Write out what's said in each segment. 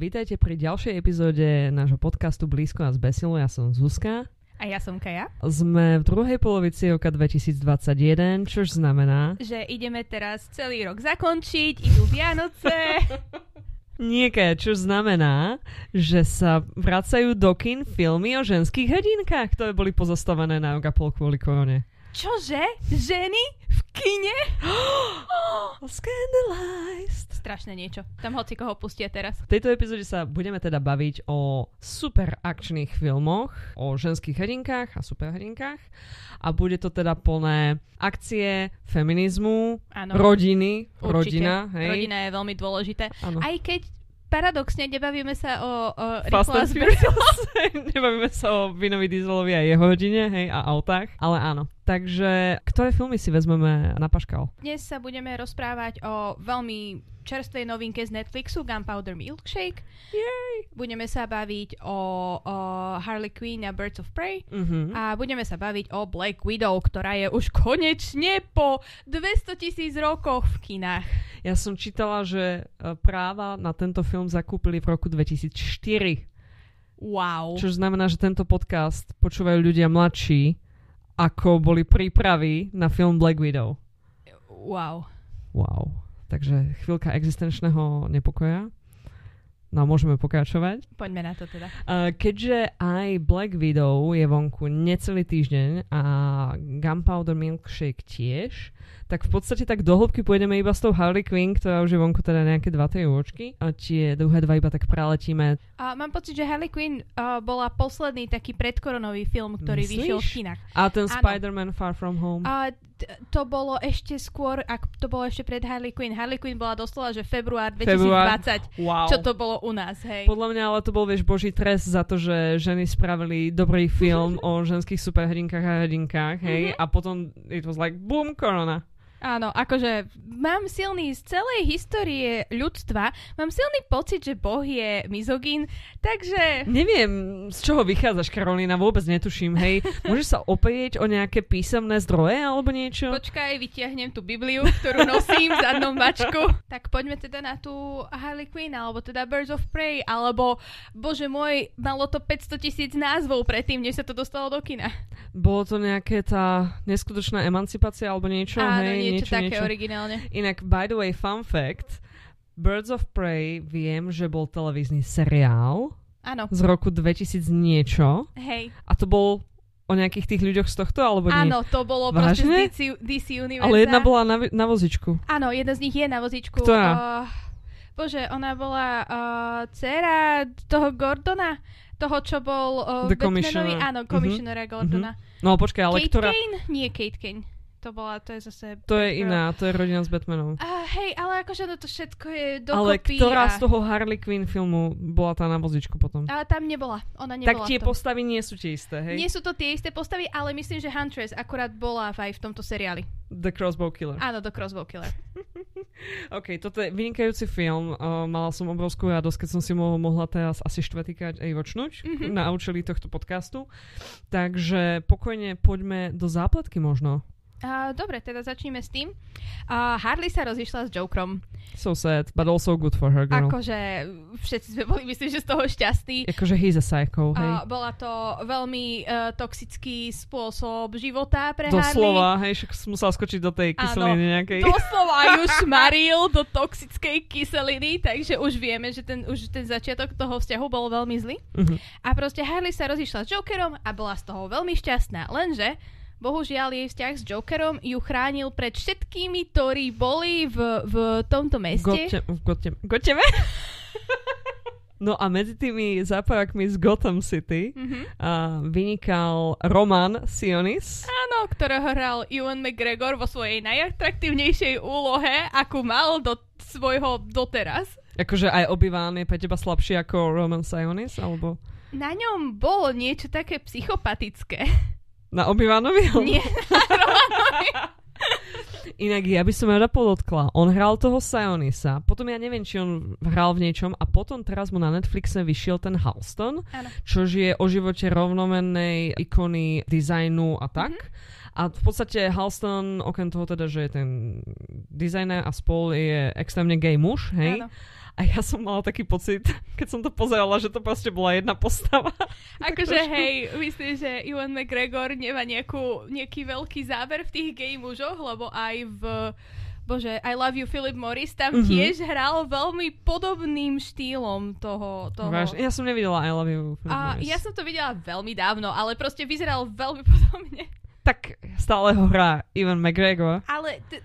Vítajte pri ďalšej epizóde nášho podcastu Blízko a zbesilo. Ja som Zuzka. A ja som Kaja. Sme v druhej polovici roka 2021, čož znamená... Že ideme teraz celý rok zakončiť, idú Vianoce. Nieké, čo znamená, že sa vracajú do kin filmy o ženských hrdinkách, ktoré boli pozastavené na rok a pol kvôli korone. Čože? Ženy? V kine? Scandalized. Strašné niečo. Tam hoci koho pustia teraz. V tejto epizóde sa budeme teda baviť o super akčných filmoch, o ženských hrdinkách a superhrdinkách. A bude to teda plné akcie, feminizmu, Áno. rodiny, Určite. rodina, hej. Rodina je veľmi dôležité. Áno. Aj keď paradoxne nebavíme sa o, o Fast and Furious. Nebavíme sa o Vinovi Dieselovi a jeho rodine, hej, a autách, ale áno. Takže, ktoré filmy si vezmeme na paškal? Dnes sa budeme rozprávať o veľmi čerstvej novinke z Netflixu Gunpowder Milkshake. Yay! Budeme sa baviť o, o Harley Quinn a Birds of Prey. Mhm. A budeme sa baviť o Black Widow, ktorá je už konečne po 200 tisíc rokoch v kinách. Ja som čítala, že e, práva na tento film zakúpili v roku 2004. Wow. Čo znamená, že tento podcast počúvajú ľudia mladší, ako boli prípravy na film Black Widow. Wow. Wow. Takže chvíľka existenčného nepokoja. No môžeme pokračovať. Poďme na to teda. Uh, keďže aj Black Widow je vonku necelý týždeň a Gunpowder Milkshake tiež, tak v podstate tak do hĺbky pôjdeme iba s tou Harley Quinn, ktorá už je vonku teda nejaké 2 úročky a tie druhé dva iba tak preletíme. A mám pocit, že Harley Quinn uh, bola posledný taký predkoronový film, ktorý Myslíš? vyšiel v kinách. A ten Áno. Spider-Man Far From Home. T- to bolo ešte skôr, ak to bolo ešte pred Harley Quinn. Harley Quinn bola doslova, že február 2020. Február. Wow. Čo to bolo u nás, hej. Podľa mňa ale to bol, vieš, boží trest za to, že ženy spravili dobrý film o ženských superhrdinkách a hrdinkách, hej, Mhm. a potom it was like boom, korona. Áno, akože mám silný z celej histórie ľudstva, mám silný pocit, že Boh je mizogín, takže... Neviem, z čoho vychádzaš, Karolína, vôbec netuším, hej. Môžeš sa oprieť o nejaké písomné zdroje alebo niečo? Počkaj, vytiahnem tú Bibliu, ktorú nosím v zadnom bačku. Tak poďme teda na tú Harley Quinn, alebo teda Birds of Prey, alebo, bože môj, malo to 500 tisíc názvov predtým, než sa to dostalo do kina. Bolo to nejaké tá neskutočná emancipácia alebo niečo, Áno, hej, niečo, niečo, také niečo. originálne. Inak, by the way, fun fact, Birds of Prey viem, že bol televízny seriál Áno, z roku 2000 niečo hej. a to bol o nejakých tých ľuďoch z tohto, alebo nie? Áno, to bolo Vážne? proste z DC, DC univerza. Ale jedna bola na, na vozičku. Áno, jedna z nich je na vozičku. Ktorá? Uh, bože, ona bola uh, dcera toho Gordona, toho, čo bol uh, The Batmanovi, áno, komisionera Gordona. No počkaj, ale Kate ktorá... Kane? Nie Kate Kane. To bola, to je zase... To je iná, to je rodina s Batmanom. A hej, ale akože no to všetko je Ale dokopy. ktorá a... z toho Harley Quinn filmu bola tá na vozičku potom? Ale tam nebola. Ona nebola tak tie postavy nie sú tie isté, hej? Nie sú to tie isté postavy, ale myslím, že Huntress akurát bola aj v tomto seriáli. The Crossbow Killer. Áno, do Crossbow Killer. OK, toto je vynikajúci film. Uh, mala som obrovskú radosť, keď som si mo- mohla teraz asi štvrtýkrát aj vočnúť Mhm. na účely tohto podcastu. Takže pokojne poďme do zápletky možno. Uh, dobre, teda začneme s tým. Uh, Harley sa rozišla s Jokerom. So sad, but also good for her, girl. Akože všetci sme boli, myslím, že z toho šťastní. Akože he's a psycho, hej. Uh, bola to veľmi uh, toxický spôsob života pre Doslova, hej, však musela skočiť do tej Áno, kyseliny nejakej. Harley. Doslova ju šmaril do toxickej kyseliny, takže už vieme, že ten, už ten začiatok toho vzťahu bol veľmi zlý. Mhm. A proste Harley sa rozišla s Jokerom a bola z toho veľmi šťastná. Lenže, bohužiaľ, jej vzťah s Jokerom ju chránil pred všetkými, ktorí boli v, v tomto meste. V Gote, Goteme? no a medzi tými záporakmi z Gotham City Mhm. uh, vynikal Roman Sionis. Áno, ktorého hral Ewan McGregor vo svojej najatraktívnejšej úlohe, akú mal do svojho doteraz. Akože aj Obi-Wan je pre teba slabší ako Roman Sionis, alebo Na ňom bolo niečo také psychopatické. Na Obi-Wanovi? Nie, Inak ja by som rada podotkla, on hral toho Sionisa, potom ja neviem, či on hral v niečom a potom teraz mu na Netflixe vyšiel ten Halston, čož je o živote rovnomennej ikony dizajnu a tak. Mm-hmm. A v podstate Halston, okrem toho teda, že je ten dizajner a spol je extrémne gay muž, hej? Áno. A ja som mala taký pocit, keď som to pozerala, že to proste bola jedna postava. Akože hej, myslím, že Ewan McGregor nemá nejakú, nejaký veľký záber v tých gay mužoch, lebo aj v bože, I Love You Philip Morris tam mm-hmm. tiež hral veľmi podobným štýlom toho. toho. Váž, ja som nevidela I Love You Philip A Morris. ja som to videla veľmi dávno, ale proste vyzeral veľmi podobne. Tak stále ho hrá Ewan McGregor. Ale t-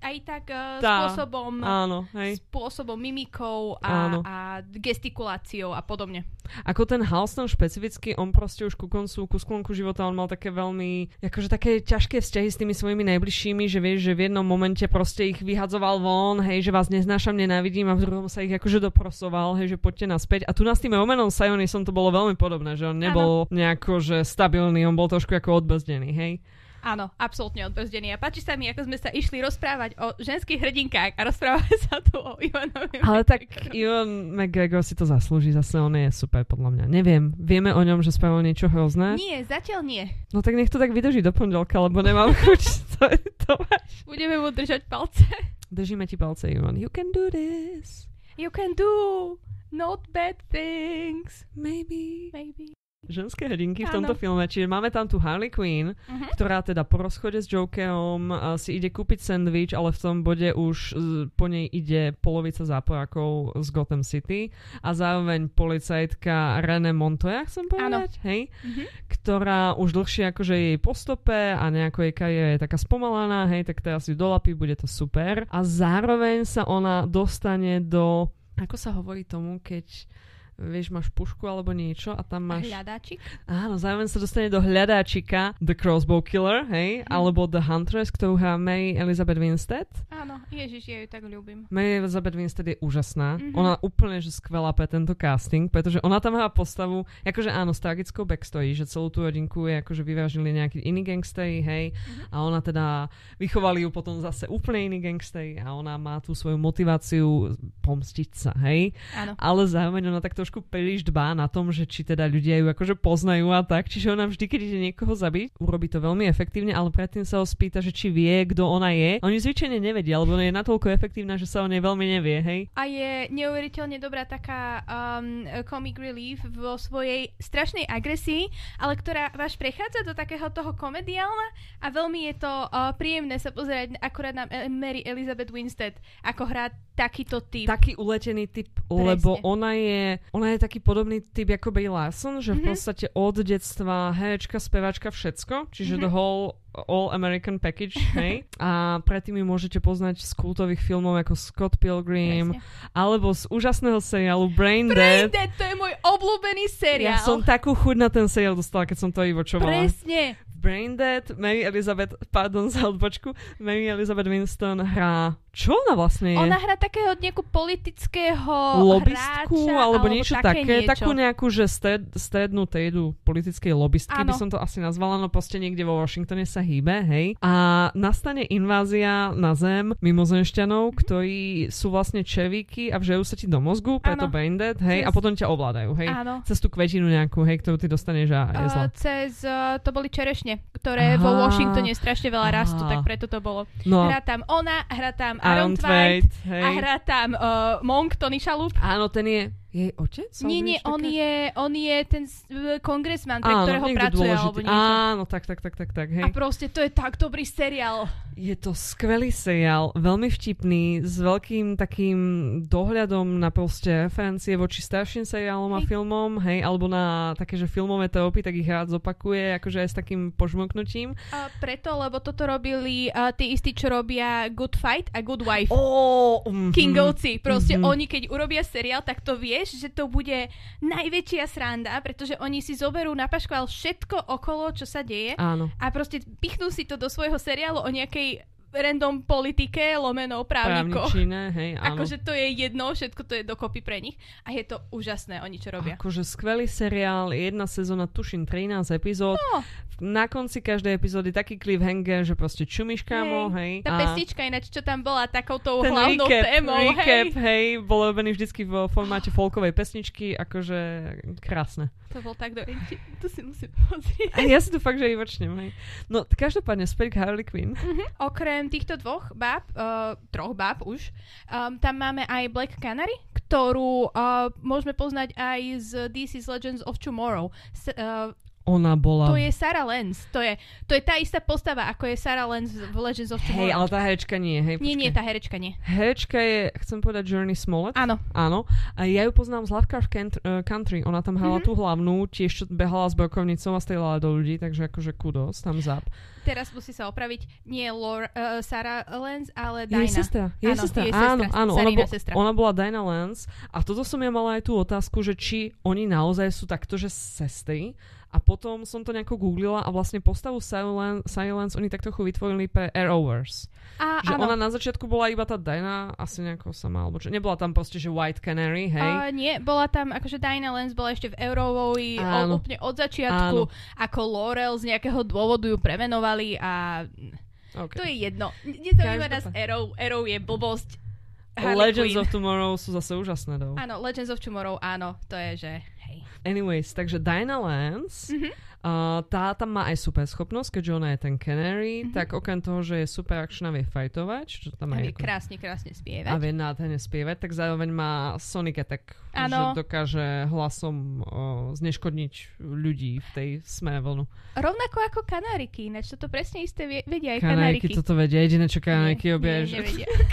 aj tak uh, Tá, spôsobom, Áno, hej. spôsobom mimikou a, Áno. a gestikuláciou a podobne. Ako ten Halston špecificky, on proste už ku koncu, ku sklonku života, on mal také veľmi, akože také ťažké vzťahy s tými svojimi najbližšími, že vieš, že v jednom momente proste ich vyhadzoval von, hej, že vás neznášam, nenávidím a v druhom sa ich akože doprosoval, hej, že poďte naspäť. A tu nás tým Romanom Sionisom to bolo veľmi podobné, že on nebol nejako, že stabilný, on bol trošku ako odbrzdený, hej. Áno, absolútne odbrzdený. A páči sa mi, ako sme sa išli rozprávať o ženských hrdinkách a rozprávame sa tu o Ivanovi. Ale tak. Ivan McGregor si to zaslúži, zase on je super podľa mňa. Neviem, vieme o ňom, že spravil niečo hrozné? Nie, zatiaľ nie. No tak nech to tak vydrží do pondelka, lebo nemám chuť to, to mať. Budeme mu držať palce. Držíme ti palce, Ivan. You can do this. You can do not bad things. Maybe. Maybe. Ženské hrdinky v tomto filme, čiže máme tam tu Harley Quinn, Uh-huh. ktorá teda po rozchode s Jokerom uh, si ide kúpiť sandwich, ale v tom bode už uh, po nej ide polovica záporákov z Gotham City a zároveň policajtka René Montoya, chcem povedať, hej, Mhm. ktorá už dlhšie akože je jej postope a nejako jej kariéra je taká spomalaná, hej, tak teraz ju dolapí, bude to super. A zároveň sa ona dostane do, ako sa hovorí tomu, keď vieš, máš pušku alebo niečo a tam máš... Hľadáčik. Áno, zároveň sa dostane do hľadáčika The Crossbow Killer, hej, Hm. alebo The Huntress, ktorú hrá Mary Elizabeth Winstead. Áno, ježiš, ja ju tak ľúbim. Mary Elizabeth Winstead je úžasná. Mhm. Ona úplne že skvelá pre tento casting, pretože ona tam hrá postavu, akože áno, s tragickou backstory, že celú tú rodinku je akože vyvážili nejakí iní gangsteri, hej, Mhm. a ona teda vychovali ju potom zase úplne iní gangsteri a ona má tú svoju motiváciu pomstiť sa, hej. Áno. Ale zároveň ona tak trošku príliš dbá na tom, že či teda ľudia ju akože poznajú a tak. Čiže ona vždy, keď ide niekoho zabiť, urobí to veľmi efektívne, ale predtým sa ho spýta, že či vie, kto ona je. Oni zvyčajne nevedia, lebo ona je natoľko efektívna, že sa o nej veľmi nevie, hej. A je neuveriteľne dobrá taká um, comic relief vo svojej strašnej agresii, ale ktorá vás prechádza do takého toho komediálna a veľmi je to uh, príjemné sa pozerať akurát na eh, Mary Elizabeth Winstead, ako hrá takýto typ. Taký uletený typ, lebo ona je, ona je taký podobný typ ako Brie Larson, že v Mhm. podstate od detstva herečka, spevačka, všetko, čiže Mhm. the whole all American package, hej. A predtým ju môžete poznať z kultových filmov ako Scott Pilgrim, Presne. alebo z úžasného seriálu Brain, Brain Dead. Dead, to je môj obľúbený seriál. Ja som takú chuť na ten seriál dostala, keď som to vyvočovala. Presne. Brain Dead, Mary Elizabeth, pardon za odbočku, Mary Elizabeth Winston hrá... Čo ona vlastne je? Ona hrá takého nejakú politického Lobistku hráča, alebo niečo také, niečo. takú nejakú, že stred, strednú triedu politickej lobbystky by Áno. som to asi nazvala, no proste niekde vo Washingtone sa hýbe, hej. A nastane invázia na zem mimozenšťanov, ktorí sú vlastne čevíky a vžejú sa ti do mozgu, preto Áno. brain dead, hej, a Cez- potom ťa ovládajú, hej. Áno. Cez tú kvetinu nejakú, hej, ktorú ty dostaneš a je zle. Uh, cez, uh, to boli čerešne, ktoré vo Aha. Washingtone strašne veľa rastú, Aha. tak preto to bolo. No, Hrá tam ona, hrá tam Aaron Tveit a hrá tam uh, Monk Tony Shalhoub. Áno, ten je jej otec? Nie, nie, on je, on je ten uh, kongresman, pre Áno, ktorého pracuje dôležitý. alebo niečo. Áno, tak, tak, tak, tak, tak, hej. A proste to je tak dobrý seriál. Je to skvelý seriál, veľmi vtipný, s veľkým takým dohľadom na proste referencie voči starším seriálom a Hej. filmom, hej, alebo na také, že filmové tropy, tak ich rád zopakuje, akože aj s takým požmoknutím. A preto, lebo toto robili uh, tí istí, čo robia Good Fight a Good Wife. Oh, mm Kingovci. Proste Mhm. oni, keď urobia seriál, tak to vieš, že to bude najväčšia sranda, pretože oni si zoberú na paškval všetko okolo, čo sa deje Áno. a proste pichnú si to do svojho seriálu o nejakej random politike, lomeno. Právničine, hej, áno. Akože to je jedno, všetko to je dokopy pre nich a je to úžasné, oni čo robia. Akože skvelý seriál, jedna sezóna, tuším 13 epizód. No, Na konci každej epizódy taký cliffhanger, že proste čumíš kamo, hej. tá pesnička ináč, čo tam bola takoutou ten hlavnou recap, témou, recap, hej. hej, bol robený vždycky vo formáte folkovej pesničky, akože krásne. To bol tak dobrý. To si musím pozrieť. A ja si to fakt, že vyvočnem, hej. No, každopádne, späť k Harley Quinn. Mhm. Okrem týchto dvoch báb, uh, troch báb už, um, tam máme aj Black Canary, ktorú uh, môžeme poznať aj z DC's Legends of Tomorrow. S, uh, Ona bola... to je Sarah Lance. To je, to je tá istá postava, ako je Sarah Lance v Legends of Hej, Tomorrow. ale tá herečka nie, hej. Nie, nie, tá herečka nie. Herečka je, chcem povedať, Journey Smollett. Áno. Áno. A ja ju poznám z Lovecraft uh, Country. Ona tam hrala Mhm. tú hlavnú, tiež čo behala s brokovnicou a strieľala do ľudí, takže akože kudos, tam zap. Teraz musí sa opraviť. Nie Laura, uh, Sarah Lance, ale Jej Dinah. sestra. Jej Áno, sestra. jej áno, sestra, áno. Ona, Sarina bo- sestra. ona bola Dinah Lance a toto som ja mala aj tú otázku, že či oni naozaj sú takto, že sestry. A potom som to nejako googlila a vlastne postavu Silence, Silence oni tak trochu vytvorili pre Arrowverse. A, Že áno. ona na začiatku bola iba tá Dinah, asi nejako sama, alebo čo. Nebola tam proste, že White Canary, hej? Uh, nie, bola tam, akože Dinah Lance bola ešte v o, úplne od začiatku, Áno. ako Laurel z nejakého dôvodu ju premenovali a Okay. to je jedno. Nezaujíma nás. Arrow, Arrow je blbosť. Harley Legends Quinn. of Tomorrow sú zase úžasné, do. Áno, Legends of Tomorrow, áno, to je, že hej. Anyways, takže Dinah Lance, Mhm. uh, tá tam má aj super schopnosť, keďže ona je ten Canary, Mhm. tak okrem toho, že je super akčná, vie fajtovať, čo tam A aj vie krásne, krásne a spievať. vie nádherne spievať, tak zároveň má Sonic Attack, že Áno. dokáže hlasom uh, zneškodniť ľudí v tej smere vlnu. Rovnako ako kanáriky, ináč toto presne isté vie, vedia aj Kanajky kanáriky. toto vedia, jediné čo Nie, obia, že...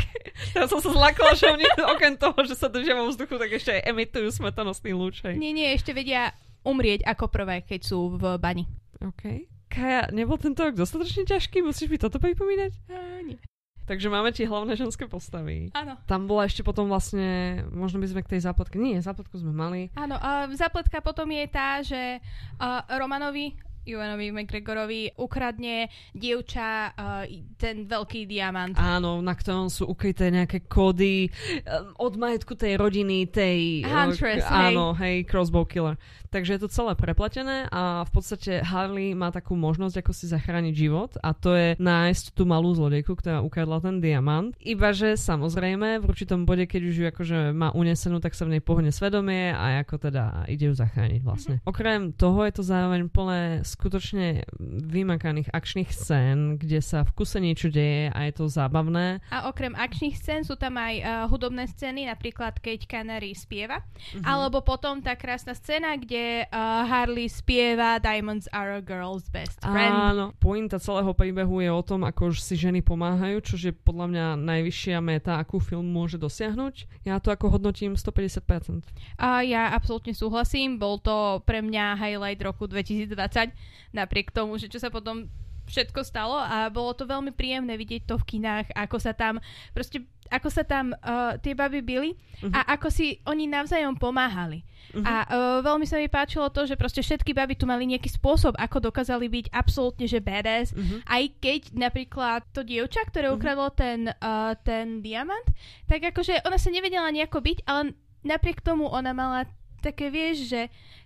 Ja som sa zlakla, že oni okrem toho, že sa držia vo vzduchu, tak ešte aj emitujú smrtonostný lúč. Hej. Nie, nie, ešte vedia umrieť ako prvé, keď sú v bani. OK. Kaja, nebol tento rok dostatočne ťažký? Musíš mi toto pripomínať? Uh, nie. Takže máme tie hlavné ženské postavy. Áno. Tam bola ešte potom vlastne, možno by sme k tej zápletke, nie, zápletku sme mali. Áno, a zapletka potom je tá, že uh, Romanovi, Ivanovi McGregorovi ukradne dievča uh, ten veľký diamant. Áno, na ktorom sú ukryté nejaké kódy um, od majetku tej rodiny, tej... Huntress, uh, hej. Áno, hej, Crossbow Killer. Takže je to celé prepletené a v podstate Harley má takú možnosť, ako si zachrániť život a to je nájsť tú malú zlodejku, ktorá ukradla ten diamant. Iba, že samozrejme v určitom bode, keď už ju akože má unesenú, tak sa v nej pohne svedomie a ako teda ide ju zachrániť vlastne. Okrem toho je to zároveň plné skutočne vymakaných akčných scén, kde sa v kuse niečo deje a je to zábavné. A okrem akčných scén sú tam aj uh, hudobné scény, napríklad keď Canary spieva, Mhm. alebo potom tá krásna scéna, kde uh, Harley spieva Diamonds are a girl's best friend. Áno, pointa celého príbehu je o tom, ako si ženy pomáhajú, čo je podľa mňa najvyššia meta, akú film môže dosiahnuť. Ja to ako hodnotím 150%. A ja absolútne súhlasím, bol to pre mňa highlight roku 2020, napriek tomu, že čo sa potom všetko stalo a bolo to veľmi príjemné vidieť to v kinách, ako sa tam proste ako sa tam uh, tie baby byli Mhm. a ako si oni navzájom pomáhali. Mhm. A uh, veľmi sa mi páčilo to, že proste všetky baby tu mali nejaký spôsob, ako dokázali byť absolútne že badass, Mhm. aj keď napríklad to dievča, ktoré Mhm. ukradlo ten, uh, ten diamant, tak akože ona sa nevedela nejako byť, ale napriek tomu ona mala také, vieš, že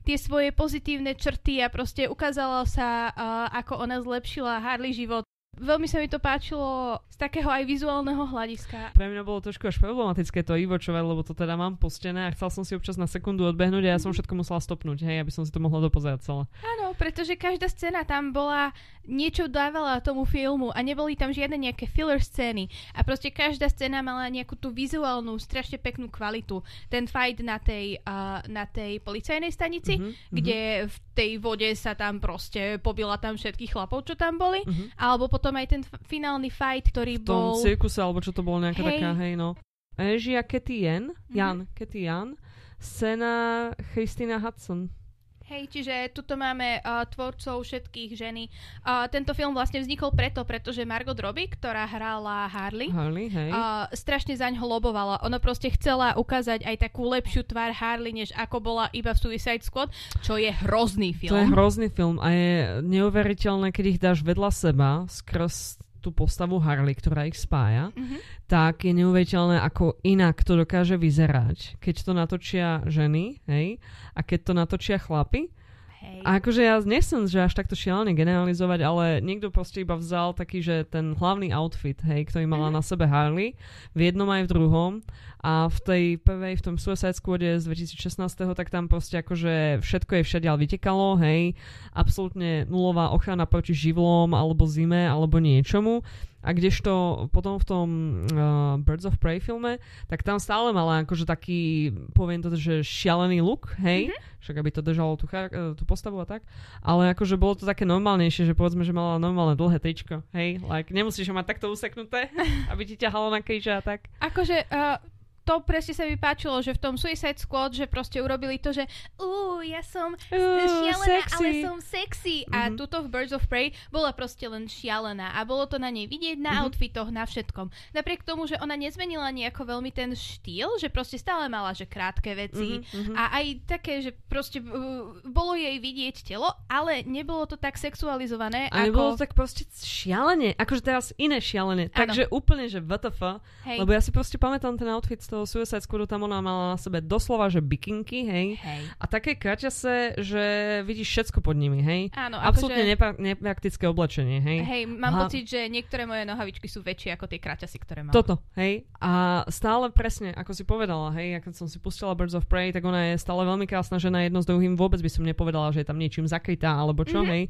tie svoje pozitívne črty a proste ukázala sa, uh, ako ona zlepšila Harley život. Veľmi sa mi to páčilo z takého aj vizuálneho hľadiska. Pre mňa bolo trošku až problematické to ivočovať, lebo to teda mám postené a chcel som si občas na sekundu odbehnúť a ja som všetko musela stopnúť, hej, aby som si to mohla dopozerať celé. Áno, pretože každá scéna tam bola, niečo dávala tomu filmu a neboli tam žiadne nejaké filler scény. A proste každá scéna mala nejakú tú vizuálnu, strašne peknú kvalitu. Ten fight na tej, uh, na tej policajnej stanici, Mhm, kde v tej vode sa tam proste pobila tam všetkých chlapov, čo tam boli. mhm. Alebo potom aj ten f- finálny fight, ktorý V tom bol... cirkuse, alebo čo to bolo nejaká Hej. taká, hej, no. Režia Katy Jan, Mhm. Jan, Katy Jan, scéna Christina Hudson. Hej, čiže tuto máme uh, tvorcov všetkých ženy. Uh, tento film vlastne vznikol preto, pretože Margot Robbie, ktorá hrála Harley, Harley, hej. uh, strašne zaň lobovala. Ona proste chcela ukázať aj takú lepšiu tvár Harley, než ako bola iba v Suicide Squad, čo je hrozný film. To je hrozný film a je neuveriteľné, keď ich dáš vedľa seba skrz tú postavu Harley, ktorá ich spája, Mhm. tak je neuveriteľné, ako inak to dokáže vyzerať, keď to natočia ženy, hej, a keď to natočia chlapi. Hej. A akože ja nechcem, že až takto šialene generalizovať, ale niekto proste iba vzal taký, že ten hlavný outfit, hej, ktorý mala Mhm. na sebe Harley, v jednom aj v druhom A v tej prvej, v tom Suicide Squad z 2016, tak tam proste akože všetko je všade vytekalo, hej, absolútne nulová ochrana proti živlom alebo zime alebo niečomu. A kdežto potom v tom uh, Birds of Prey filme, tak tam stále mala akože taký, poviem to, že šialený look, hej, mm-hmm. však aby to držalo tú, uh, tú postavu a tak, ale akože bolo to také normálnejšie, že povedzme, že mala normálne dlhé tričko, hej, like nemusíš ho mať takto useknuté, aby ti ťahalo na kejža a tak. Akože uh, to presne sa mi páčilo, že v tom Suicide Squad, že proste urobili to, že uh, ja som uh, šialená, sexy. ale som sexy. Mm-hmm. A mhm. tuto v Birds of Prey bola proste len šialená. A bolo to na nej vidieť, na mm-hmm. outfitoch, na všetkom. Napriek tomu, že ona nezmenila nejako veľmi ten štýl, že proste stále mala, že krátke veci. Mm-hmm. A aj také, že proste uh, bolo jej vidieť telo, ale nebolo to tak sexualizované. A ako... nebolo to tak proste šialene. Akože teraz iné šialene. Takže úplne, že WTF. Hej. Lebo ja si proste pamätám ten outfit z toho toho Suicide Squadu tam ona mala na sebe doslova, že bikinky, hej. hej. A také kraťase, že vidíš všetko pod nimi, hej. Áno. Absolutne že... nepra- nepraktické oblečenie, hej. Hej, mám Aha. pocit, že niektoré moje nohavičky sú väčšie ako tie kraťasy, ktoré mám. Toto, hej. A stále presne, ako si povedala, hej, keď som si pustila Birds of Prey, tak ona je stále veľmi krásna žena jedno s druhým. Vôbec by som nepovedala, že je tam niečím zakrytá alebo čo, mm-hmm. hej.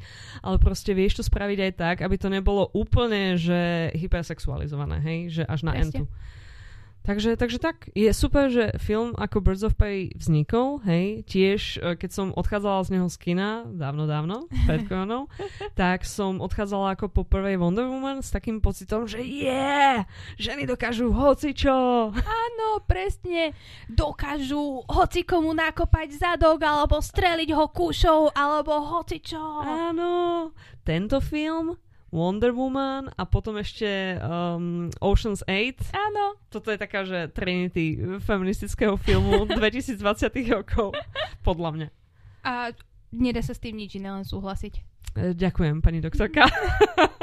Ale proste vieš to spraviť aj tak, aby to nebolo úplne, že hypersexualizované, hej, že až na Presne. entu. Takže, takže tak, je super, že film ako Birds of Prey vznikol, hej, tiež e, keď som odchádzala z neho z kina, dávno, dávno, pred koronou, tak som odchádzala ako po prvej Wonder Woman s takým pocitom, že je, yeah, ženy dokážu hocičo. Áno, presne, dokážu hocikomu nakopať zadok, alebo streliť ho kúšou, alebo hocičo. Áno, tento film Wonder Woman a potom ešte um, Ocean's 8. Áno. Toto je taká, že Trinity feministického filmu 2020 rokov, podľa mňa. A nedá sa s tým nič iné, len súhlasiť. E, ďakujem, pani doktorka.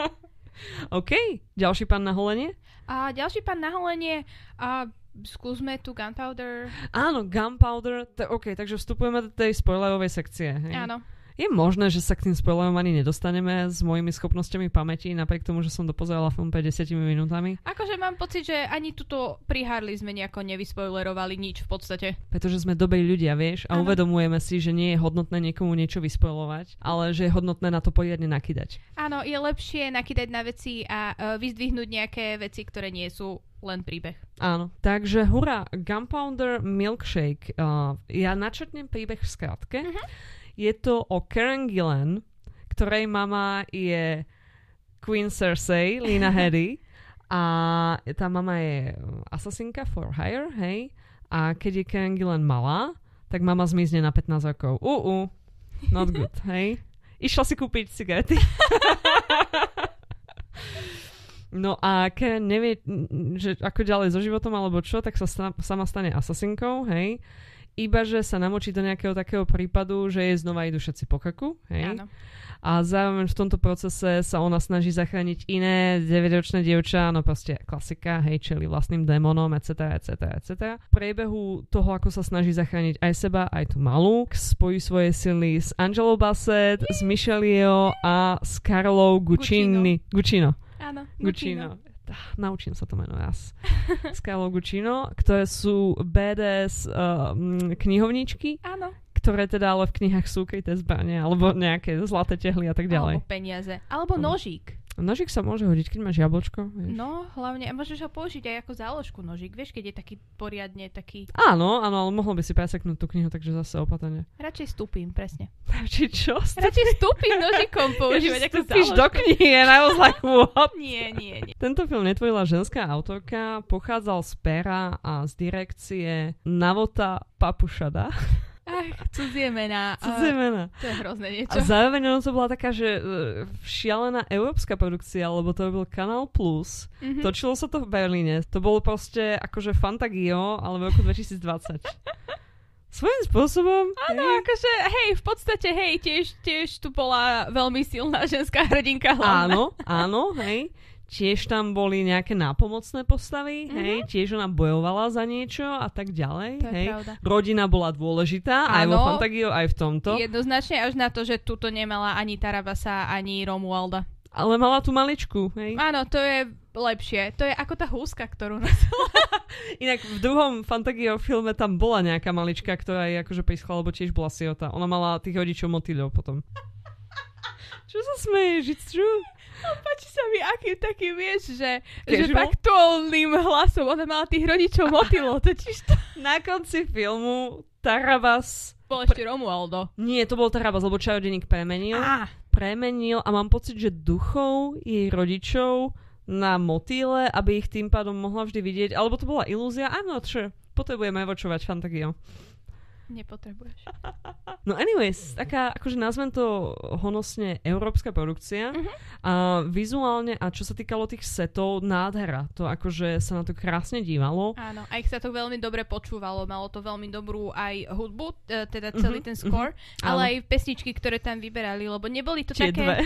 OK, ďalší pán na holenie? A ďalší pán na holenie, a skúsme tu Gunpowder. Áno, Gunpowder, t- OK, takže vstupujeme do tej spoilerovej sekcie. Hej? Áno. Je možné, že sa k tým spoilerom ani nedostaneme s mojimi schopnosťami pamäti, napriek tomu, že som dopozerala film 50 minútami. Akože mám pocit, že ani tuto pri Harley sme nejako nevyspoilerovali nič v podstate. Pretože sme dobej ľudia, vieš, a ano. uvedomujeme si, že nie je hodnotné niekomu niečo vyspoilovať, ale že je hodnotné na to poriadne nakydať. Áno, je lepšie nakydať na veci a uh, vyzdvihnúť nejaké veci, ktoré nie sú len príbeh. Áno, takže hurá, Gunpowder Milkshake. Uh, ja načrtnem príbeh v skratke. Uh-huh. Je to o Karen Gillan, ktorej mama je Queen Cersei, Lina Headey. A tá mama je asasinka for hire, hej. A keď je Karen Gillan malá, tak mama zmizne na 15 rokov. Uh, uh, not good, hej. Išla si kúpiť cigarety. No a Karen nevie, že ako ďalej so životom alebo čo, tak sa sama stane asasinkou, hej iba že sa namočí do nejakého takého prípadu, že jej znova idú všetci po krku. Hej? Áno. A zároveň v tomto procese sa ona snaží zachrániť iné 9-ročné dievča, no proste klasika, hej, čeli vlastným démonom, etc., etc., etc. V priebehu toho, ako sa snaží zachrániť aj seba, aj tú malú, spojí svoje sily s Angelou Bassett, s Michelle Yeoh a s Karolou Guccini. Guccino. Áno, Guccino naučím sa to meno raz. Skylo Guccino, ktoré sú BDS uh, knihovničky. Áno. Ktoré teda ale v knihách sú kryté zbranie, alebo nejaké zlaté tehly a tak ďalej. Alebo peniaze. Alebo nožík. Nožík sa môže hodiť, keď máš jablčko. Vieš. No, hlavne, a môžeš ho použiť aj ako záložku nožík, vieš, keď je taký poriadne taký... Áno, áno, ale mohol by si preseknúť tú knihu, takže zase opatrne. Radšej stúpim, presne. Radšej čo? Stúpim? Radšej stúpim nožikom používať ako záložku. do knihy, and I was like, what? nie, nie, nie. Tento film netvorila ženská autorka, pochádzal z pera a z direkcie Navota Papušada. Ach, cudzie mená. Cudzie mená. To je hrozné niečo. A zároveň ono to bola taká, že uh, šialená európska produkcia, lebo to bol Kanál Plus. Mm-hmm. Točilo sa to v Berlíne. To bolo proste akože Fantagio, ale v roku 2020. Svojím spôsobom. Áno, hej. akože, hej, v podstate, hej, tiež, tiež tu bola veľmi silná ženská hrdinka hlavná. Áno, áno, hej. Tiež tam boli nejaké nápomocné postavy, mm-hmm. hej, tiež ona bojovala za niečo a tak ďalej, to hej. Pravda. Rodina bola dôležitá, aj vo Fantagio, aj v tomto. Jednoznačne až na to, že tuto nemala ani Tarabasa, ani Romualda. Ale mala tu maličku, hej. Áno, to je lepšie. To je ako tá húska, ktorú nosila. Inak v druhom Fantagio filme tam bola nejaká malička, ktorá je akože prischla, lebo tiež bola siota. Ona mala tých rodičov motýľov potom. Čo sa smeješ? It's true. No, páči sa mi, akým takým vieš, že, že Casual? faktolným hlasom. Ona mala tých rodičov motilo, totiž to Na konci filmu Tarabas... bol ešte Romualdo. Nie, to bol Tarabas, lebo čarodeník premenil. Á, Premenil a mám pocit, že duchov jej rodičov na motýle, aby ich tým pádom mohla vždy vidieť. Alebo to bola ilúzia? Not sure. Potrebujeme vočovať Fantagio. Nepotrebuješ. No anyways, taká, akože nazvem to honosne európska produkcia Mhm. a vizuálne a čo sa týkalo tých setov, nádhera. To akože sa na to krásne dívalo. Áno, aj sa to veľmi dobre počúvalo, malo to veľmi dobrú aj hudbu, e, teda celý Mhm, ten score, áno. ale aj pesničky, ktoré tam vyberali, lebo neboli to Tie také... dve.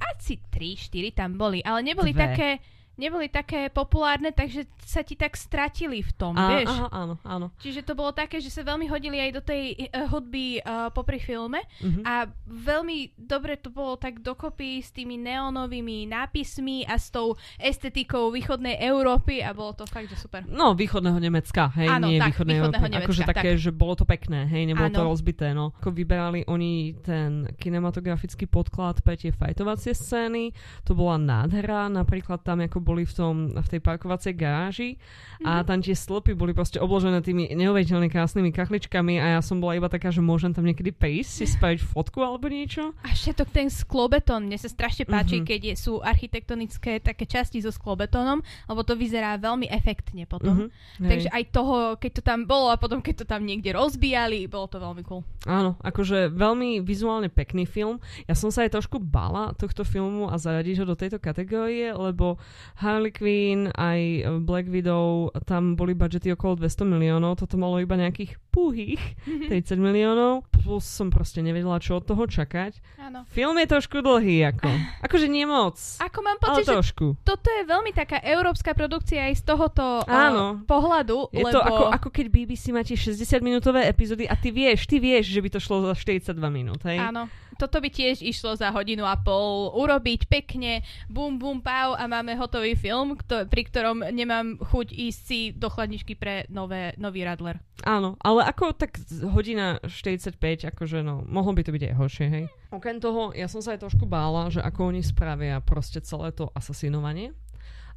Asi 3-4 tam boli, ale neboli Dve. také neboli také populárne, takže sa ti tak stratili v tom, Á, vieš. aha, áno, áno. Čiže to bolo také, že sa veľmi hodili aj do tej uh, hudby uh, popri filme Mhm. a veľmi dobre to bolo tak dokopy s tými neonovými nápismi a s tou estetikou východnej Európy a bolo to fakt, že super. No, východného Nemecka, hej, Áno, nie tak, východnej východného Európy. Nemecka, Akože také, tak. že bolo to pekné, hej, nebolo to Áno. rozbité, no. Ako vyberali oni ten kinematografický podklad pre tie fajtovacie scény, to bola nádhera, napríklad tam, ako boli v tom, v tej parkovacej garáži a Mhm. tam tie stĺpy boli proste obložené tými neuveriteľne krásnymi kachličkami a ja som bola iba taká, že môžem tam niekedy prísť, si spraviť fotku alebo niečo. A všetok ten sklobetón, mne sa strašne páči, Mhm. keď je, sú architektonické také časti so sklobetónom, lebo to vyzerá veľmi efektne potom. Mhm, hej. Takže aj toho, keď to tam bolo a potom keď to tam niekde rozbíjali, bolo to veľmi cool. Áno, akože veľmi vizuálne pekný film. Ja som sa aj trošku bála tohto filmu a zaradiť ho do tejto kategórie, lebo Harley Quinn aj e, Black Widow, tam boli budžety okolo 200 miliónov, toto malo iba nejakých púhých 30 miliónov, plus som proste nevedela, čo od toho čakať. Áno. Film je trošku dlhý, ako. Akože nie moc, Ako mám ale pocit, že trošku. toto je veľmi taká európska produkcia aj z tohoto Áno. Uh, pohľadu, Je lebo... to ako, ako keď BBC máte 60-minútové epizódy a ty vieš, ty vieš, že by to šlo za 42 minút, hej? Áno, toto by tiež išlo za hodinu a pol urobiť pekne, bum bum pau a máme hotový film, kto, pri ktorom nemám chuť ísť si do chladničky pre nové, nový Radler. Áno, ale ako tak hodina 45, akože no, mohlo by to byť aj horšie, hej. Okrem toho, ja som sa aj trošku bála, že ako oni spravia proste celé to asasinovanie.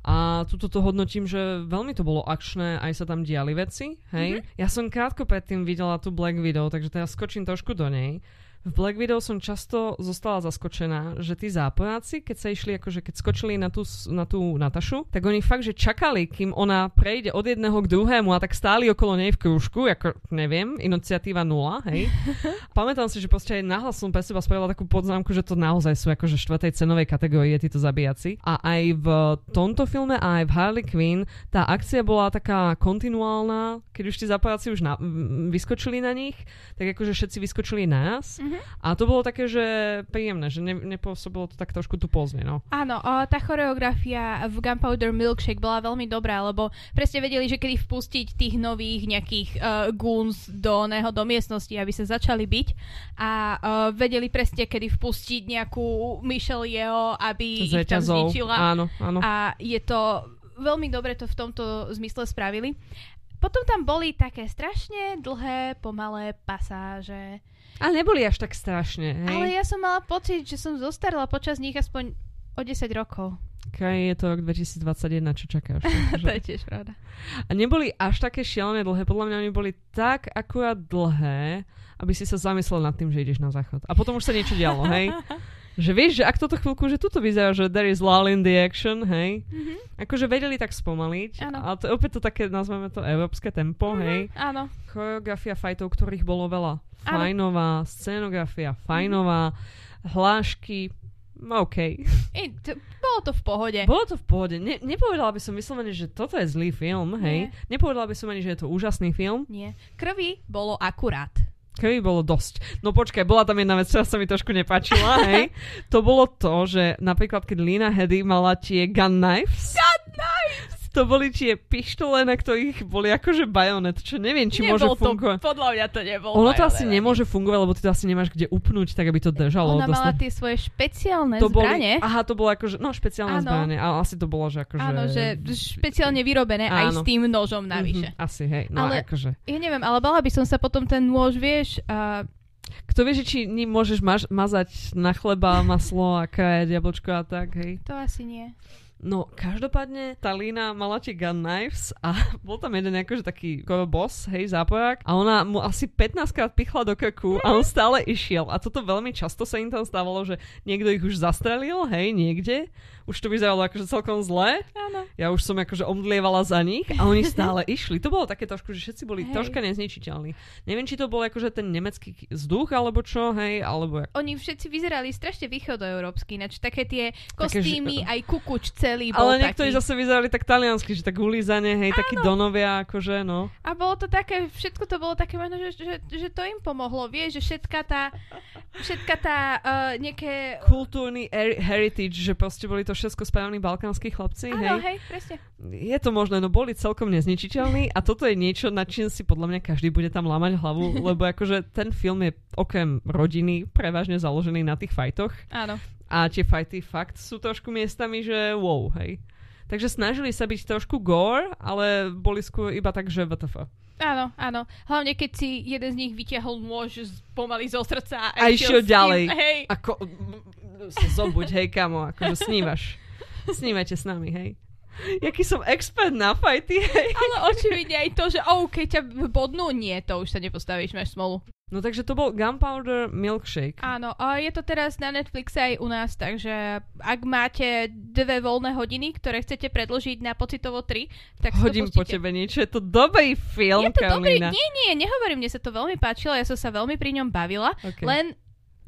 A tuto to hodnotím, že veľmi to bolo akčné, aj sa tam diali veci, hej. Ja som krátko predtým videla tú Black Widow, takže teraz skočím trošku do nej. V Black Widow som často zostala zaskočená, že tí záporáci, keď sa išli, akože keď skočili na tú, na tú Natašu, tak oni fakt, že čakali, kým ona prejde od jedného k druhému a tak stáli okolo nej v krúžku, ako neviem, iniciatíva nula, hej. Pamätám si, že proste aj nahlas som pre seba spravila takú podznámku, že to naozaj sú akože štvrtej cenovej kategórie títo zabijaci. A aj v tomto filme a aj v Harley Quinn tá akcia bola taká kontinuálna, keď už tí zapojáci už na, vyskočili na nich, tak akože všetci vyskočili naraz. Mhm. A to bolo také, že príjemné, že ne, nepôsobilo to tak trošku tu pozne, no. Áno, o, tá choreografia v Gunpowder Milkshake bola veľmi dobrá, lebo presne vedeli, že kedy vpustiť tých nových nejakých uh, goons do oného do miestnosti, aby sa začali byť a uh, vedeli presne, kedy vpustiť nejakú Michelle Yeo, aby ich tam zničila. Áno, áno. A je to veľmi dobre to v tomto zmysle spravili. Potom tam boli také strašne dlhé, pomalé pasáže. Ale neboli až tak strašne, hej. Ale ja som mala pocit, že som zostarla počas nich aspoň o 10 rokov. Okay, je to rok 2021, čo čakáš? to je tiež pravda. A neboli až také šialené dlhé, podľa mňa oni boli tak akurát dlhé, aby si sa zamyslel nad tým, že ideš na záchod. A potom už sa niečo dialo, hej? Že vieš, že ak toto chvíľku, že tuto vyzerá, že there is lull in the action, hej? Mhm. Akože vedeli tak spomaliť, Áno. ale to je opäť to také, nazveme to európske tempo, hej? Áno. Choreografia fightov, ktorých bolo veľa. Fajnová, scenografia, fajnová, hlášky, OK. I, to, bolo to v pohode. Bolo to v pohode. Ne, nepovedala by som vyslovene, že toto je zlý film, hej. Nepovedala by som ani, že je to úžasný film. Nie. Krvi bolo akurát. Keby bolo dosť. No počkaj, bola tam jedna vec, ktorá sa mi trošku nepáčila, hej. To bolo to, že napríklad, keď Lina Hedy mala tie gun knives, God knives! To boli tie pištole, na ktorých boli akože bajonet, čo neviem, či môže Nebol to, fungovať. podľa mňa to nebol. Ono to asi nemôže fungovať, lebo ty to asi nemáš kde upnúť, tak aby to držalo. Ona mala dostat- tie svoje špeciálne to boli, zbranie. aha, to bolo akože, no špeciálne Áno. zbranie, ale asi to bolo, že akože... Áno, že špeciálne vyrobené aj Áno. s tým nožom navyše. Mhm, asi, hej, no Ale- akože. Ja neviem, ale bala by som sa potom ten nôž, vieš, uh, Kto vie, že či ním môžeš maž- mazať na chleba, maslo a krajať jablčko a tak, hej. to asi nie. No, každopádne tá Lína mala tie gun knives a bol tam jeden akože taký boss, hej, zápojak a ona mu asi 15 krát pichla do krku a on stále išiel. A toto veľmi často sa im tam stávalo, že niekto ich už zastrelil, hej, niekde. Už to vyzeralo akože celkom zle. Áno. Ja už som akože omdlievala za nich a oni stále išli. To bolo také trošku, že všetci boli Hej. troška nezničiteľní. Neviem, či to bol akože ten nemecký vzduch alebo čo, hej, alebo jak... Oni všetci vyzerali strašne východoeurópsky, ináč také tie Také, že- kostýmy, aj kukuč celý bol Ale niektorí taký. zase vyzerali tak taliansky, že tak ulízanie, hej, takí donovia, akože, no. A bolo to také, všetko to bolo také možno, že, že, že to im pomohlo, vieš, že všetka tá, všetka tá uh, nejaké... kultúrny er- heritage, že proste boli to všetko správni balkánsky chlapci, Áno, hej. hej, presne. Je to možné, no boli celkom nezničiteľní a toto je niečo, nad čím si podľa mňa každý bude tam lámať hlavu, lebo akože ten film je okrem rodiny prevažne založený na tých fajtoch Áno. a tie fajty fakt sú trošku miestami, že wow, hej. Takže snažili sa byť trošku gore, ale boli skôr iba tak, že WTF. Áno, áno. Hlavne keď si jeden z nich vytiahol nôž z- pomaly zo srdca A s išiel ním. ďalej. Hej. Ako, sa zobuď, hej, kamo, akože snívaš. Snívajte s nami, hej. Jaký som expert na fajty, hej. Ale očividne aj to, že oh, keď ťa bodnú, nie, to už sa nepostavíš, máš smolu. No takže to bol Gunpowder Milkshake. Áno, a je to teraz na Netflixe aj u nás, takže ak máte dve voľné hodiny, ktoré chcete predložiť na pocitovo 3, tak Hodím po tebe niečo, je to dobrý film, Je to dobrý, Karolína. nie, nie, nehovorím, mne sa to veľmi páčilo, ja som sa veľmi pri ňom bavila, Okay. len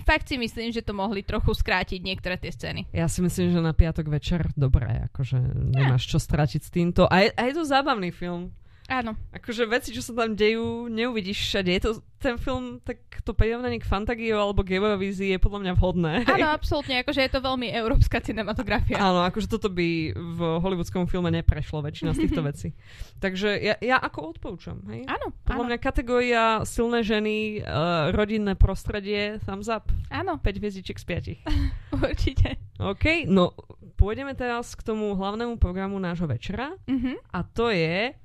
fakt si myslím, že to mohli trochu skrátiť niektoré tie scény. Ja si myslím, že na piatok večer dobré, akože nemáš čo stratiť s týmto. A je, a je to zábavný film. Áno, Akože veci, čo sa tam dejú, neuvidíš všade. Je to ten film, tak to prirovnanie k Fantagiu alebo k Eurovízii je podľa mňa vhodné. áno, absolútne, akože je to veľmi európska cinematografia. Áno, akože toto by v hollywoodskom filme neprešlo väčšina z týchto vecí. Takže ja, ja ako odporúčam. Hej? Áno, Podľa áno, mňa kategória silné ženy, uh, rodinné prostredie, thumbs up. áno, 5 hviezdičiek z 5. určite. OK, no pôjdeme teraz k tomu hlavnému programu nášho večera Mhm. a to je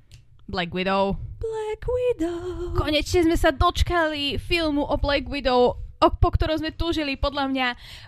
Black Widow. Black Widow. Konečne sme sa dočkali filmu o Black Widow, po ktorom sme túžili podľa mňa.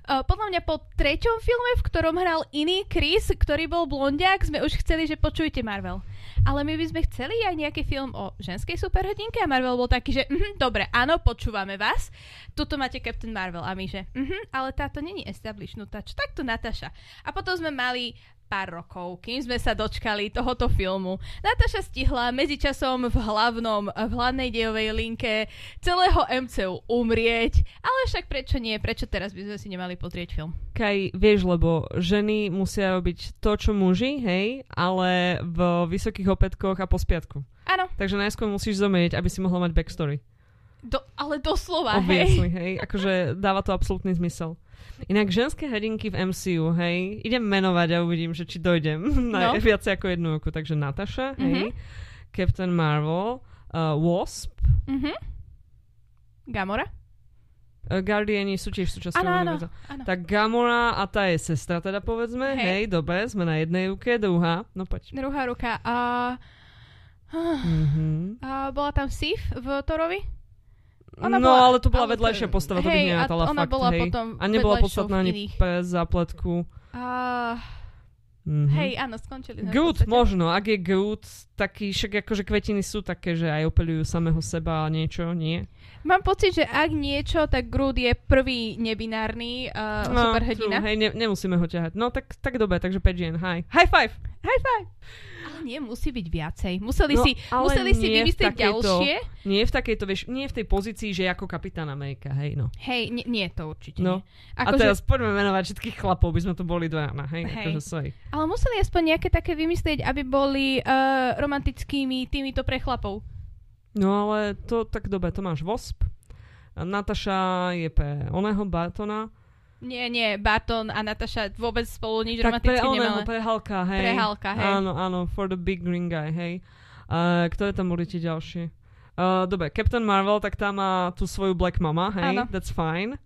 Uh, podľa mňa po treťom filme, v ktorom hral iný Chris, ktorý bol blondiak, sme už chceli, že počujte Marvel. Ale my by sme chceli aj nejaký film o ženskej superhrdinke a Marvel bol taký, že mhm, dobre, áno, počúvame vás. Tuto máte Captain Marvel a my, že mhm, ale táto není establishnutá. Čo takto Nataša? A potom sme mali pár rokov, kým sme sa dočkali tohoto filmu. Natáša stihla medzičasom v hlavnom, v hlavnej dejovej linke celého MCU umrieť, ale však prečo nie? Prečo teraz by sme si nemali pozrieť film? Kaj, vieš, lebo ženy musia robiť to, čo muži, hej, ale v vysokých opätkoch a po spiatku. Áno, Takže najskôr musíš zomrieť, aby si mohla mať backstory. do, ale doslova, Obviously, hej. hej. Akože dáva to absolútny zmysel. Inak ženské hrdinky v MCU, hej, idem menovať a uvidím, že či dojdem na No. viac ako jednu ruku. Takže Natasha, hej, Mhm. Captain Marvel, uh, Wasp, Mhm. Gamora? uh, Guardiani sú tiež súčasťou áno. Tak Gamora a tá je sestra teda povedzme, Hej. hej, dobre, sme na jednej ruke, druhá, no poď. Druhá ruka. A, Mhm. a bola tam Sif v Thorovi? Ona no, bola- ale to bola ale to- vedľajšia postava, to by hej, nerátala ona fakt, bola hej. potom a nebola podstatná ani iných. pre zápletku. A, Mhm. hej, áno, skončili sme Groot, možno, ak je Groot, taký, však akože kvetiny sú také, že aj opelujú samého seba a niečo, nie? Mám pocit, že ak niečo, tak Groot je prvý nebinárny uh, No, superhrdina. true, hej, ne, nemusíme ho ťahať. No tak, tak dobre, takže 5 žien, hi. High five! High five! Ale nie, musí byť viacej. Museli No, si, museli si vymyslieť ďalšie. Nie v takejto, vieš, nie v tej pozícii, že ako kapitán Amerika, hej, no. Hej, nie, nie to určite No. nie. A Akože, teraz poďme menovať všetkých chlapov, by sme to boli do rána, hej, Hej. akože sorry. Ale museli aspoň nejaké také vymyslieť, aby boli uh, romantickými týmito pre chlapov. No ale to, tak dobre, to máš Wasp. A Natasha je pre oného Bartona. Nie, nie, Barton a Natasha vôbec spolu nič Tak pre romanticky oného, nemali. pre Halka, hej. Pre Halka, hej. Áno, áno, for the big green guy, hej. Uh, kto je tam určite ďalší? Uh, dobre, Captain Marvel, tak tá má tú svoju Black Mama, hej, Áno. that's fine.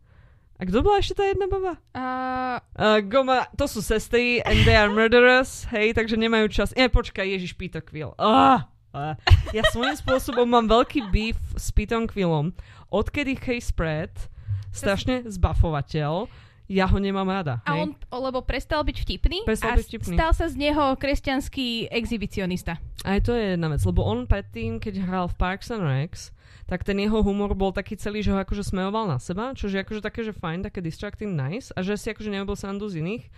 A kto bola ešte tá jedna baba? Uh, Uh, Goma, to sú sestry and they are murderers, hej, takže nemajú čas. Nie, počkaj, Ježiš, Peter Quill. Ah, ah. Ja svojím spôsobom mám veľký beef s Peterom Quillom. Odkedy Chase Pratt, strašne zbafovateľ, ja ho nemám rada. a Hej? on, lebo prestal byť vtipný Prestal a byť vtipný. stal sa z neho kresťanský exhibicionista. Aj to je jedna vec, lebo on predtým, keď hral v Parks and Recs, tak ten jeho humor bol taký celý, že ho akože smejoval na seba, čo je akože také, že fajn, také distracting, nice a že si akože nerobil srandu z iných.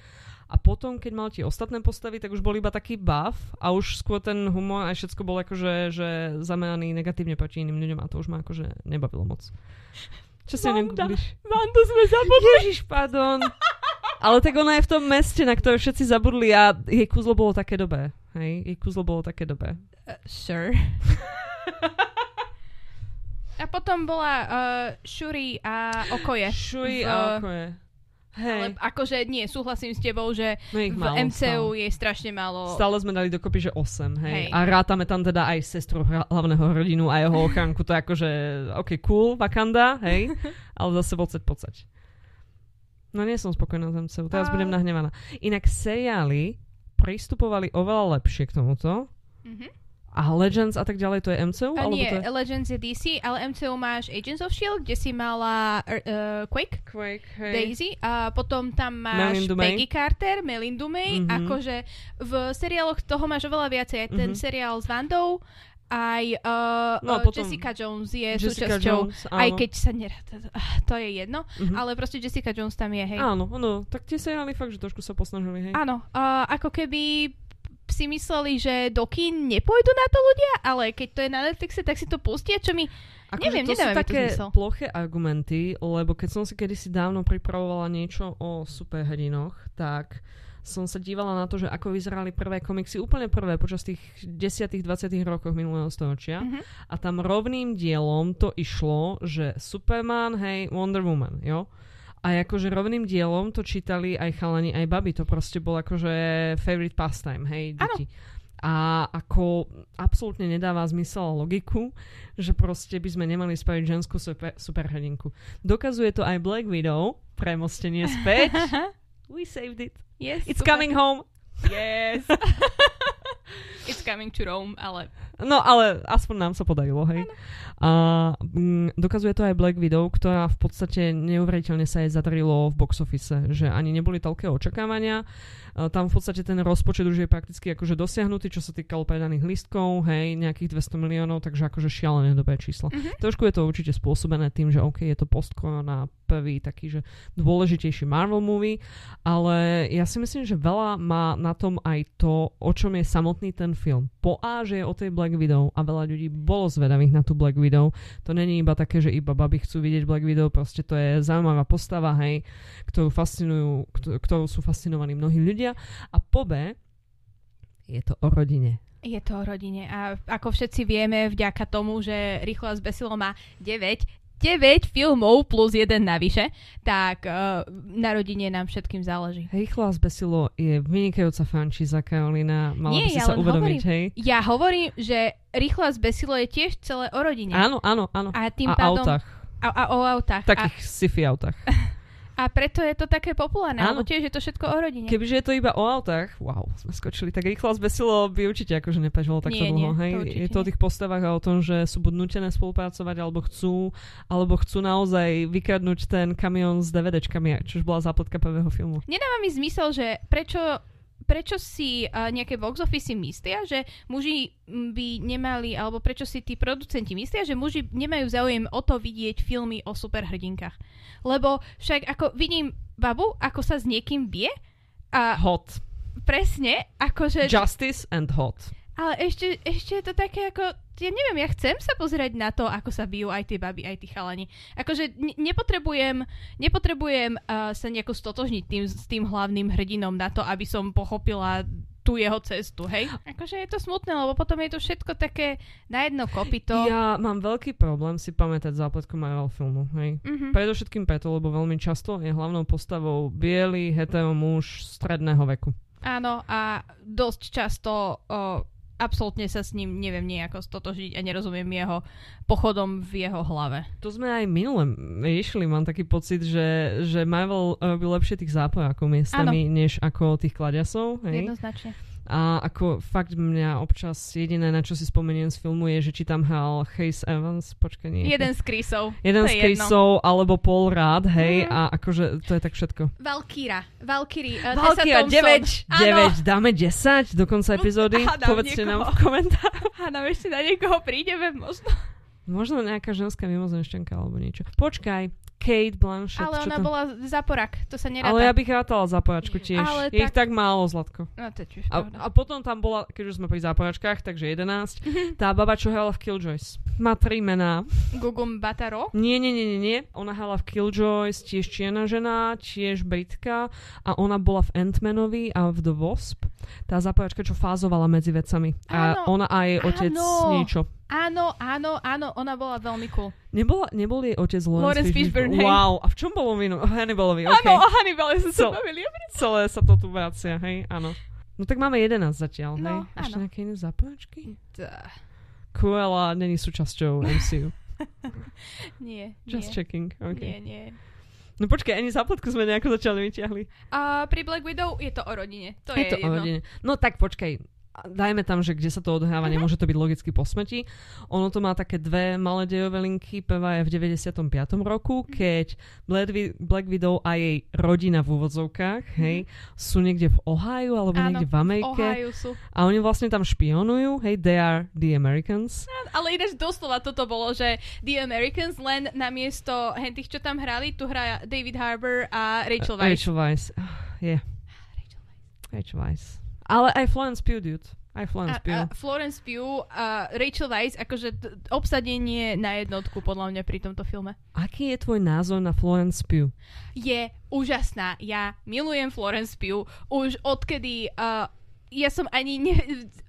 A potom, keď mal tie ostatné postavy, tak už bol iba taký buff a už skôr ten humor a všetko bol akože že zameraný negatívne proti iným ľuďom a to už ma akože nebavilo moc. Čo si Vanda. googliš? Vandu sme zabudli. Ježiš, pardon. Ale tak ona je v tom meste, na ktoré všetci zabudli a jej kúzlo bolo také dobré. Hej, jej kúzlo bolo také dobré. Uh, sure. a potom bola uh, Shuri a Okoje. Šuj V- a ako je. Hej, Ale akože nie, súhlasím s tebou, že no v málo MCU stále. je strašne málo. Stále sme dali dokopy, že 8, hej. Hej. A rátame tam teda aj sestru hra- hlavného hrdinu a jeho ochránku, to je akože, ok, cool, Wakanda, hej, ale zase pocet, pocet. No nie som spokojná s MCU, teraz A- budem nahnevaná. Inak seriály pristupovali oveľa lepšie k tomuto. Mhm. A Legends a tak ďalej, to je MCU? A alebo nie, to je... Legends je DC, ale MCU máš Agents of S.H.I.E.L.D., kde si mala uh, Quake, Quake, hej. Daisy a potom tam máš Melindu May. Peggy Carter, Melindu May, Mhm. akože v seriáloch toho máš oveľa viacej. Aj ten Mhm. seriál s Vandou, aj uh, No a no, potom Jessica Jones je Jessica súčasťou, Jones, aj áno. keď sa neráda, ah, to je jedno, Mhm. ale proste Jessica Jones tam je, hej. Áno, áno, tak tie seriály fakt, že trošku sa posnažili, hej. Áno, uh, ako keby si mysleli, že do kín nepôjdu na to ľudia, ale keď to je na Netflixe, tak si to pustia, čo mi... Akože Neviem, to sú to také zmysel. ploché argumenty, lebo keď som si kedysi dávno pripravovala niečo o superhrdinoch, tak som sa dívala na to, že ako vyzerali prvé komiksy, úplne prvé počas tých 10 20 rokoch minulého storočia. Mhm. A tam rovným dielom to išlo, že Superman, hej, Wonder Woman, jo? A akože rovným dielom to čítali aj chalani, aj baby. To proste bol akože favorite pastime, hej, deti. A ako absolútne nedáva zmysel a logiku, že proste by sme nemali spraviť ženskú super, superhrdinku. Dokazuje to aj Black Widow, premostenie späť. We saved it. yes, It's super. coming home. Yes. It's coming to Rome, ale... No, ale aspoň nám sa podarilo, hej. A mm, dokazuje to aj Black Widow, ktorá v podstate neuveriteľne sa jej zadarilo v box office, že ani neboli toľké očakávania. A tam v podstate ten rozpočet už je prakticky akože dosiahnutý, čo sa týkalo predaných listkov, hej, nejakých 200 miliónov, takže akože šialené dobré číslo. Mhm. Trošku je to určite spôsobené tým, že OK, je to post-corona prvý taký, že dôležitejší Marvel movie, ale ja si myslím, že veľa má na tom aj to, o čom je samotný ten film. Po A, že je o tej Black Widow a veľa ľudí bolo zvedavých na tú Black Widow. To není iba také, že iba baby chcú vidieť Black Widow, proste to je zaujímavá postava, hej, ktorú, fascinujú, kto- ktorou sú fascinovaní mnohí ľudia. A po B, je to o rodine. Je to o rodine a ako všetci vieme, vďaka tomu, že Rýchlo a zbesilo má 9, 9 filmov plus jeden navyše, tak uh, na rodine nám všetkým záleží. Rýchlo a zbesilo je vynikajúca frančíza, Karolina. Mala by Nie, si ja sa uvedomiť, hej. Ja hovorím, že Rýchlo a zbesilo je tiež celé o rodine. Áno, áno, áno. A tým a pádom... autách. A, a o autách. Takých sci-fi autách. A, preto je to také populárne, Áno. lebo tiež je to všetko o rodine. Kebyže je to iba o autách, wow, sme skočili, tak rýchlo a zbesilo by určite akože neprežilo takto Nie, dlho. nie, hej. to je to o tých postavách a o tom, že sú buď nutené spolupracovať, alebo chcú, alebo chcú naozaj vykradnúť ten kamión s DVDčkami, čo bola zápletka prvého filmu. Nedáva mi zmysel, že prečo, prečo si uh, nejaké box office myslia, že muži m, by nemali, alebo prečo si tí producenti myslia, že muži nemajú záujem o to vidieť filmy o superhrdinkách. Lebo však ako vidím babu, ako sa s niekým bije a Hot. presne, akože... Justice and hot. Ale ešte, ešte je to také ako, ja neviem, ja chcem sa pozrieť na to, ako sa bijú aj tie baby, aj tí chalani. Akože ne- nepotrebujem, nepotrebujem uh, sa nejako stotožniť tým, s tým hlavným hrdinom na to, aby som pochopila tú jeho cestu, hej? Akože je to smutné, lebo potom je to všetko také na jedno kopito. Ja mám veľký problém si pamätať zápletku Marvel filmu, hej. Mhm. Predovšetkým preto, lebo veľmi často je hlavnou postavou biely hetero muž stredného veku. Áno, a dosť často o, absolútne sa s ním neviem nejako stotožiť a nerozumiem jeho pochodom v jeho hlave. To sme aj minule riešili, mám taký pocit, že, že Marvel robí lepšie tých zápojákov miestami, než ako tých kladiasov, hej. Jednoznačne. A ako fakt mňa občas jediné, na čo si spomeniem z filmu je, že či tam hral Chase Evans, počkaj nie. Jeden z Chrisov. Jeden to z je. Chrisov, alebo Paul Rudd, hej, Mhm. a akože to je tak všetko. Valkyra. Valkyrie. Uh, Valkyria, 9, 9, dáme 10 do konca epizódy, Hádam povedzte nám v niekoho. komentároch. Áno, ešte na niekoho prídeme možno. Možno nejaká ženská mimozemšťanka alebo niečo. Počkaj, Kate Blanchett. Ale ona to... bola zaporak, to sa neráta. Ale ja bych rátala zápojačku tiež. Ale je ich tak- tak málo, Zlatko. No to tiež A, a potom tam bola, keď už sme pri zápojačkách, takže 11, tá baba, čo hrala v Killjoys. Má tri mená. Gugum Bataro. Nie, nie, nie, nie, nie. Ona hrala v Killjoys, tiež čierna žena, tiež Britka a ona bola v Ant-Manovi a v The Wasp. Tá zápojačka, čo fázovala medzi vecami. A Áno, ona a jej otec áno. niečo. Áno, áno, áno, ona bola veľmi cool. Nebola, nebol jej otec Lawrence, Lawrence Fishburne, hej. Wow, a v čom bolo vino? Hannibalovi, Áno, okay. o Hannibale sa bavili. Celé sa to tu vracia, hej, áno. No tak máme 11 zatiaľ, hej? No, Ešte áno. nejaké iné? Tá, Cruella není súčasťou MCU. Nie, Just nie, checking, OK. nie, nie. No počkaj, ani zápletku sme nejako začali vyťahli. A pri Black Widow je to o rodine. To je je, to o jedno. rodine. No tak počkaj, dajme tam, že kde sa to odhráva, nemôže to byť logicky po smrti. Ono to má také dve malé dejové linky. Prvá je v 95. roku, keď Black, Wi- Black Widow a jej rodina v úvodzovkách, hej, sú niekde v Ohio alebo Áno, niekde v Amerike. Ohio sú. A oni vlastne tam špionujú, hej, they are the Americans. Ale ináč doslova toto bolo, že The Americans len namiesto tých, čo tam hrali, tu hrá David Harbour a Rachel Weisz. Rachel Weisz. Ah, Rachel Weisz. Rachel Weisz. Ale aj Florence Pugh, dude. Aj Florence A, Pugh. a Florence Pugh a Rachel Weisz, akože t- obsadenie na jednotku podľa mňa pri tomto filme. Aký je tvoj názor na Florence Pugh? Je úžasná. Ja milujem Florence Pugh. Už odkedy... Uh, ja som ani... Ne,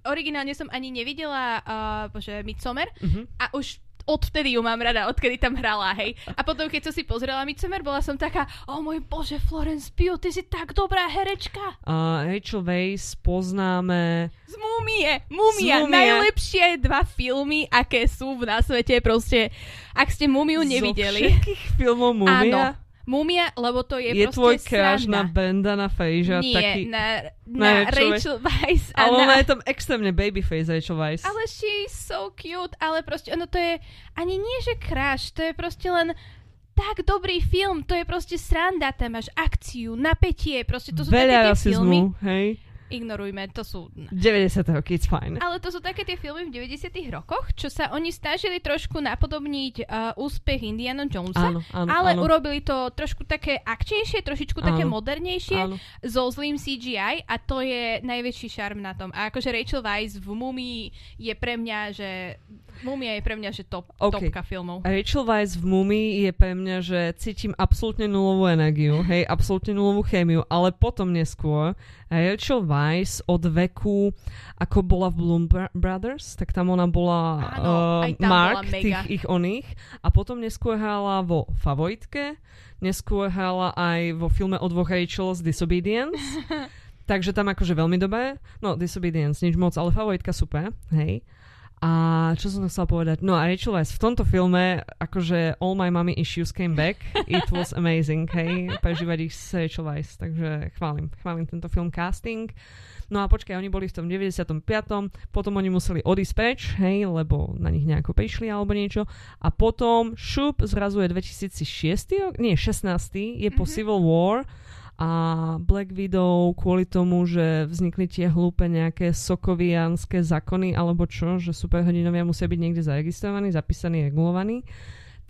originálne som ani nevidela uh, bože, Midsommar Mhm. a už odvtedy ju mám rada, odkedy tam hrala, hej. A potom, keď som si pozrela Midsommar, bola som taká, o môj bože, Florence Pugh, ty si tak dobrá herečka. Uh, Rachel Weisz poznáme... Z Múmie, Múmia, Z Múmie. najlepšie dva filmy, aké sú na svete, proste, ak ste Múmiu nevideli. Zo všetkých filmov Mumia Áno, Múmia, lebo to je, je, proste tvoj sranda. na Brendana Fraser Nie, taký... na, na na Rachel Weisz. Ale na, ona je tam extrémne babyface Rachel Weisz. ale she's so cute, ale proste ono to je ani nie, že crush, to je proste len tak dobrý film, to je proste sranda, tam máš akciu, napätie, proste to sú Veľa také tie filmy. rasizmu, hej? Ignorujme, to sú 90. roky, it's fine. Ale to sú také tie filmy v 90 rokoch, čo sa oni snažili trošku napodobniť uh, úspech Indiana Jonesa, Áno, áno, ale áno. urobili to trošku také akčnejšie, trošičku také Áno. modernejšie áno. so zlým CGI a to je najväčší šarm na tom. A akože Rachel Weisz v Mumii je pre mňa, že Mumia je pre mňa, že top, OK. topka filmov. Rachel Weisz v Mumii je pre mňa, že cítim absolútne nulovú energiu, hej, absolútne nulovú chémiu, ale potom neskôr Rachel Weisz od veku, ako bola v Bloom Brothers, tak tam ona bola Áno, uh, tam Mark bola mega. tých ich oných a potom neskôr hrala vo Favoritke, neskôr hrala aj vo filme o dvoch Rachels Disobedience, takže tam akože veľmi dobré, no Disobedience nič moc, ale Favoritka super, hej. A čo som to chcela povedať? No a Rachel Weisz v tomto filme, akože All My Mommy Issues Came Back, it was amazing, hej, prežívať ich s Rachel Weisz, takže chválim, chválim tento film casting. No a počkaj, oni boli v tom 95. Potom oni museli odísť preč, hej, lebo na nich nejako prišli alebo niečo. A potom šup zrazu je 2006. rok, nie, 16. je po Mhm. Civil War a Black Widow kvôli tomu, že vznikli tie hlúpe nejaké sokovianské zákony alebo čo, že superhrdinovia musia byť niekde zaregistrovaní, zapísaní, regulovaní,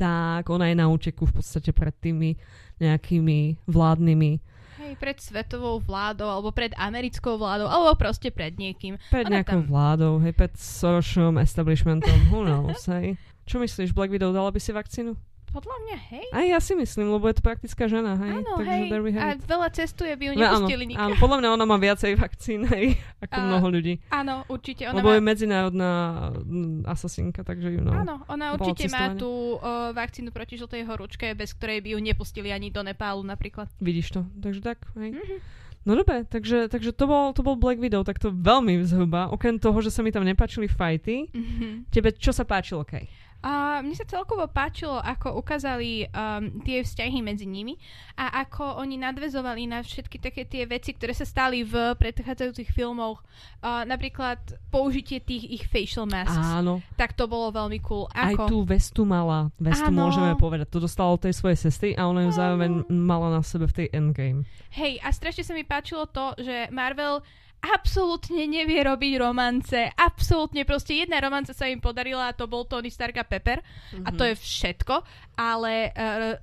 tak ona je na úteku v podstate pred tými nejakými vládnymi, Hej, pred svetovou vládou, alebo pred americkou vládou, alebo proste pred niekým. pred Ona nejakou tam- vládou, hej, pred Sorošom establishmentom, who knows, hej. Čo myslíš, Black Widow dala by si vakcínu? Podľa mňa, hej. Aj ja si myslím, lebo je to praktická žena, hej. Áno, Takže hej. there we A veľa cestuje, by ju No, áno, nepustili nikam. áno, podľa mňa ona má viacej vakcín, hej, ako A- mnoho ľudí. Áno, určite. Ona Lebo má... je medzinárodná mm, asasinka, takže you know. Áno, ona určite má tú uh, vakcínu proti žltej horúčke, bez ktorej by ju nepustili ani do Nepálu napríklad. Vidíš to, takže tak, hej. Mhm. No dobre, takže, takže to, bol, to bol Black Widow, tak to veľmi zhruba. Okrem toho, že sa mi tam nepáčili fighty, Mhm. tebe čo sa páčilo, Kej? A mne sa celkovo páčilo, ako ukázali um, tie vzťahy medzi nimi a ako oni nadvezovali na všetky také tie veci, ktoré sa stali v predchádzajúcich filmoch. Uh, napríklad použitie tých ich facial masks. Áno, Tak to bolo veľmi cool. aj Ako? tú vestu mala, vestu Áno. môžeme povedať. To dostala od tej svojej sestry a ona ju zároveň mala na sebe v tej endgame. Hej, a strašne sa mi páčilo to, že Marvel absolútne nevie robiť romance. Absolútne, proste jedna romance sa im podarila a to bol Tony Stark a Pepper. A to je všetko. Ale uh,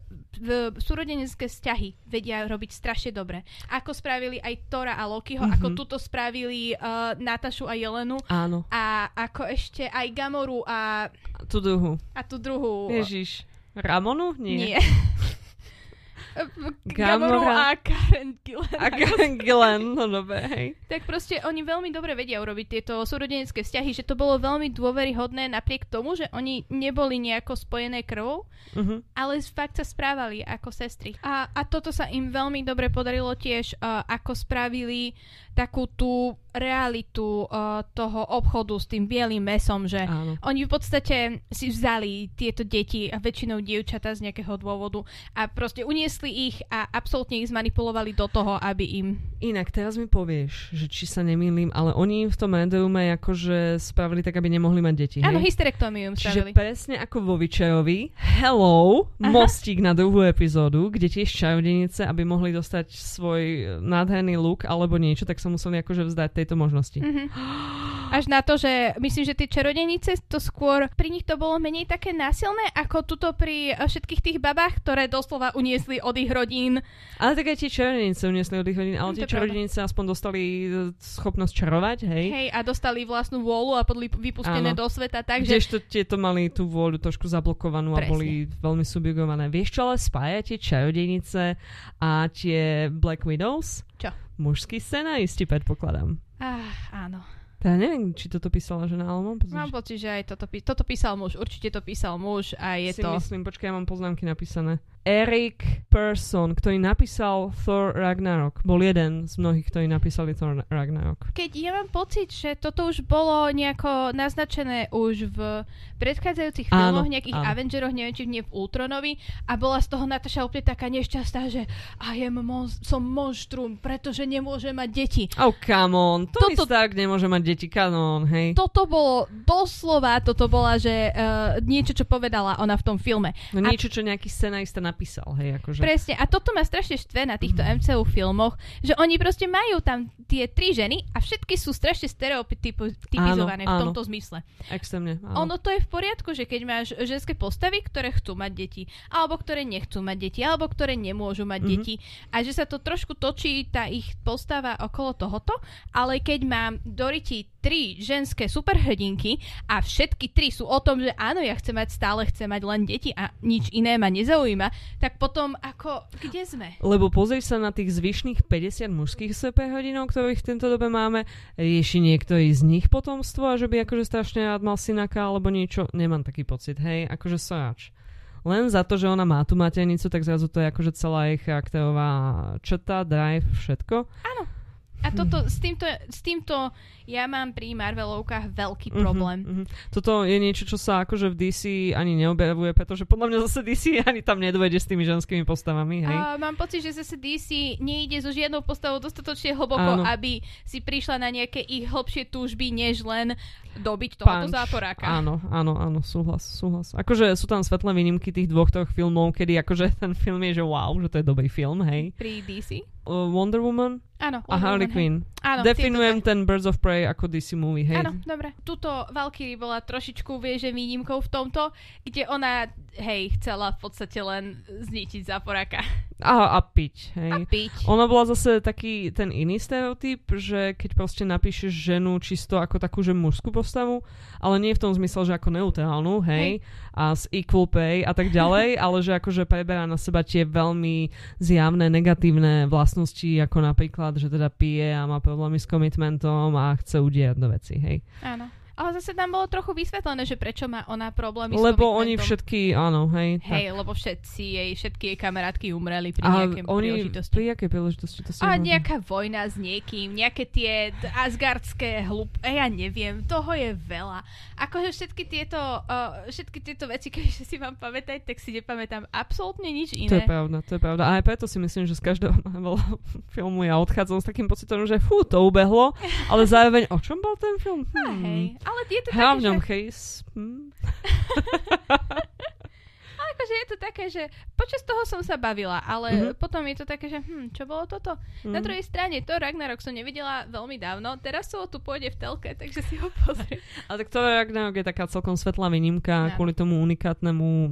súrodenecké vzťahy vedia robiť strašne dobre. Ako spravili aj Tora a Lokiho, Mhm. ako tuto spravili uh, Natašu a Jelenu Áno, a ako ešte aj Gamoru a, tú druhú. a tú druhú. Ježiš. Ramonu? Nie. Nie. Gamoru Gamora. a Karen Gillan. A Glenn, no dobre, hej. Tak proste oni veľmi dobre vedia urobiť tieto súrodenecké vzťahy, že to bolo veľmi dôveryhodné napriek tomu, že oni neboli nejako spojené krvou, Uh-huh. ale fakt sa správali ako sestry. A, a toto sa im veľmi dobre podarilo tiež, uh, ako spravili takú tú realitu uh, toho obchodu s tým bielým mesom, že Áno. oni v podstate si vzali tieto deti a väčšinou dievčatá z nejakého dôvodu a proste uniesli ich a absolútne ich zmanipulovali do toho, aby im... Inak teraz mi povieš, že či sa nemýlim, ale oni v tom Endeume akože spravili tak, aby nemohli mať deti. Áno, hysterektómiu im Čiže spravili. presne ako vo Witcherovi, hello, Aha. mostík na druhú epizódu, kde tiež čarodenice, aby mohli dostať svoj nádherný look alebo niečo, tak sa museli akože vzdať tejto možnosti. Mhm. Až na to, že myslím, že tie čarodenice to skôr, pri nich to bolo menej také násilné, ako tuto pri eh, všetkých tých babách, ktoré doslova uniesli od ich rodín. Ale tak aj tie čarodenice uniesli od ich hodín, ale tie to čarodenice aspoň dostali e, schopnosť čarovať, hej? Hej, a dostali vlastnú vôľu a boli vypustené Áno. do sveta, takže... Kdežto tieto mali tú vôľu trošku zablokovanú a Presne. boli veľmi subjugované. Vieš, čo ale spája tie čarodejnice a tie Black Widows? Čo? Mužský scenaristi, predpokladám. Ah, áno. Teda neviem, či toto písala žena, ale mám pocit, Mám pocit, že aj toto, pí- toto písal muž. Určite to písal muž a je si to... myslím, počkaj, ja mám poznámky napísané. Eric Person, ktorý napísal Thor Ragnarok. Bol jeden z mnohých, ktorí napísali Thor Ragnarok. Keď ja mám pocit, že toto už bolo nejako naznačené už v predchádzajúcich Áno, filmoch, nejakých áno. Avengeroch, neviem, či nie v Ultronovi a bola z toho Natasha úplne taká nešťastná, že I am mon- som monštrum, pretože nemôže mať deti. Oh, come on. Tony Toto- Stark nemôže mať deti, come on, hej. Toto bolo doslova, toto bola, že uh, niečo, čo povedala ona v tom filme. No A- niečo, čo nejaký scenarista napísal, hej, akože. Presne, a toto ma strašne štve na týchto Mhm. MCU filmoch, že oni proste majú tam tie tri ženy a všetky sú strašne stereotypizované v áno. tomto zmysle. Extrémne, áno. Ono to je v poriadku, že keď máš ženské postavy, ktoré chcú mať deti, alebo ktoré nechcú mať deti, alebo ktoré nemôžu mať Mhm. deti a že sa to trošku točí tá ich postava okolo tohoto, ale keď mám Doriti tri ženské superhrdinky a všetky tri sú o tom, že áno, ja chcem mať stále, chcem mať len deti a nič iné ma nezaujíma, tak potom ako, kde sme? Lebo pozri sa na tých zvyšných 50 mužských superhrdinov, ktorých v tejto dobe máme. Rieši niektorý z nich potomstvo a že by akože strašne rád mal synaka alebo niečo. Nemám taký pocit, hej, akože sráč. Len za to, že ona má tú maternicu, tak zrazu to je akože celá jej charakterová črta, drive, všetko. A toto, s týmto, s týmto ja mám pri Marvelovkách veľký Mhm, problém. mhm. Toto je niečo, čo sa akože v DC ani neobjavuje, pretože podľa mňa zase DC ani tam nedojde s tými ženskými postavami, hej. A mám pocit, že zase DC nejde so žiadnou postavou dostatočne hlboko, Áno. aby si prišla na nejaké ich hlbšie túžby, než len dobiť tohoto Punch. záporáka. Áno, áno, áno, súhlas, súhlas. Akože sú tam svetlé výnimky tých dvoch, troch filmov, kedy akože ten film je, že wow, že to je dobrý film, hej. Pri DC? Uh, Wonder Woman Áno. a Harley. Quinn. Áno, Definujem ten Birds of Prey ako DC movie, hej. Áno, dobre. Tuto Valkyrie bola trošičku, vie, že výnimkou v tomto, kde ona, hej, chcela v podstate len zničiť záporáka. A, a piť, hej. A piť. Ona bola zase taký ten iný stereotyp, že keď proste napíšeš ženu čisto ako takú, že mužskú postavu, ale nie v tom zmysle, že ako neutrálnu, hej, a s equal pay a tak ďalej, ale že akože preberá na seba tie veľmi zjavné negatívne vlastnosti, ako napríklad, že teda pije a má problémy s komitmentom a chce udierať do veci, hej. Áno. Ale zase tam bolo trochu vysvetlené, že prečo má ona problémy Lebo s oni všetky, áno, hej. Hej, lebo všetci jej, všetky jej kamarátky umreli pri A nejakej oni príležitosti. pri akej príležitosti to A nejaká vojna s niekým, nejaké tie asgardské hlup... E, ja neviem, toho je veľa. Akože všetky tieto, uh, všetky tieto veci, keď si vám pamätať, tak si nepamätám absolútne nič To je iné. pravda, to je pravda. A aj preto si myslím, že z každého filmu ja odchádzam s takým pocitom, že fú, to ubehlo, ale zároveň o čom bol ten film? A Hmm. hej, ale je to Hra v také, že, Chase. Hm. ale akože je to také, že počas toho som sa bavila, ale Mhm. potom je to také, že hm, čo bolo toto? Na Hm. druhej strane, to Ragnarok som nevidela veľmi dávno, teraz sa tu pôjde v telke, takže si ho pozriem. Ale tak to Ragnarok je taká celkom svetlá výnimka No. kvôli tomu unikátnemu uh,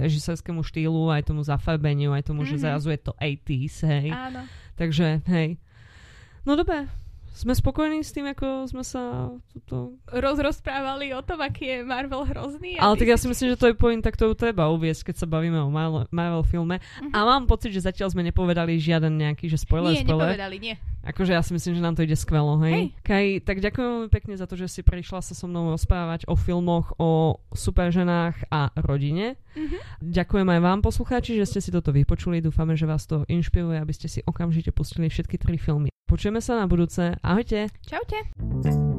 režisérskému štýlu, aj tomu zafarbeniu, aj tomu, že Mhm. zrazu je to 80s, hej. Áno. Takže, hej. No dobre, sme spokojní s tým, ako sme sa tuto... Rozrozprávali o tom, aký je Marvel hrozný. Ale tak ja si- myslím, že to je point, tak to treba uviesť, keď sa bavíme o Marvel, Marvel filme. Mhm. A mám pocit, že zatiaľ sme nepovedali žiaden nejaký, že spoiler, Nie, spoiler. nepovedali, nie. Akože ja si myslím, že nám to ide skvelo, hej? Hej. Kaj, tak ďakujem veľmi pekne za to, že si prišla sa so mnou rozprávať o filmoch, o superženách a rodine. Mhm. Ďakujem aj vám, poslucháči, že ste si toto vypočuli. Dúfame, že vás to inšpiruje, aby ste si okamžite pustili všetky tri filmy. Počujeme sa na budúce. Ahojte! Čaute.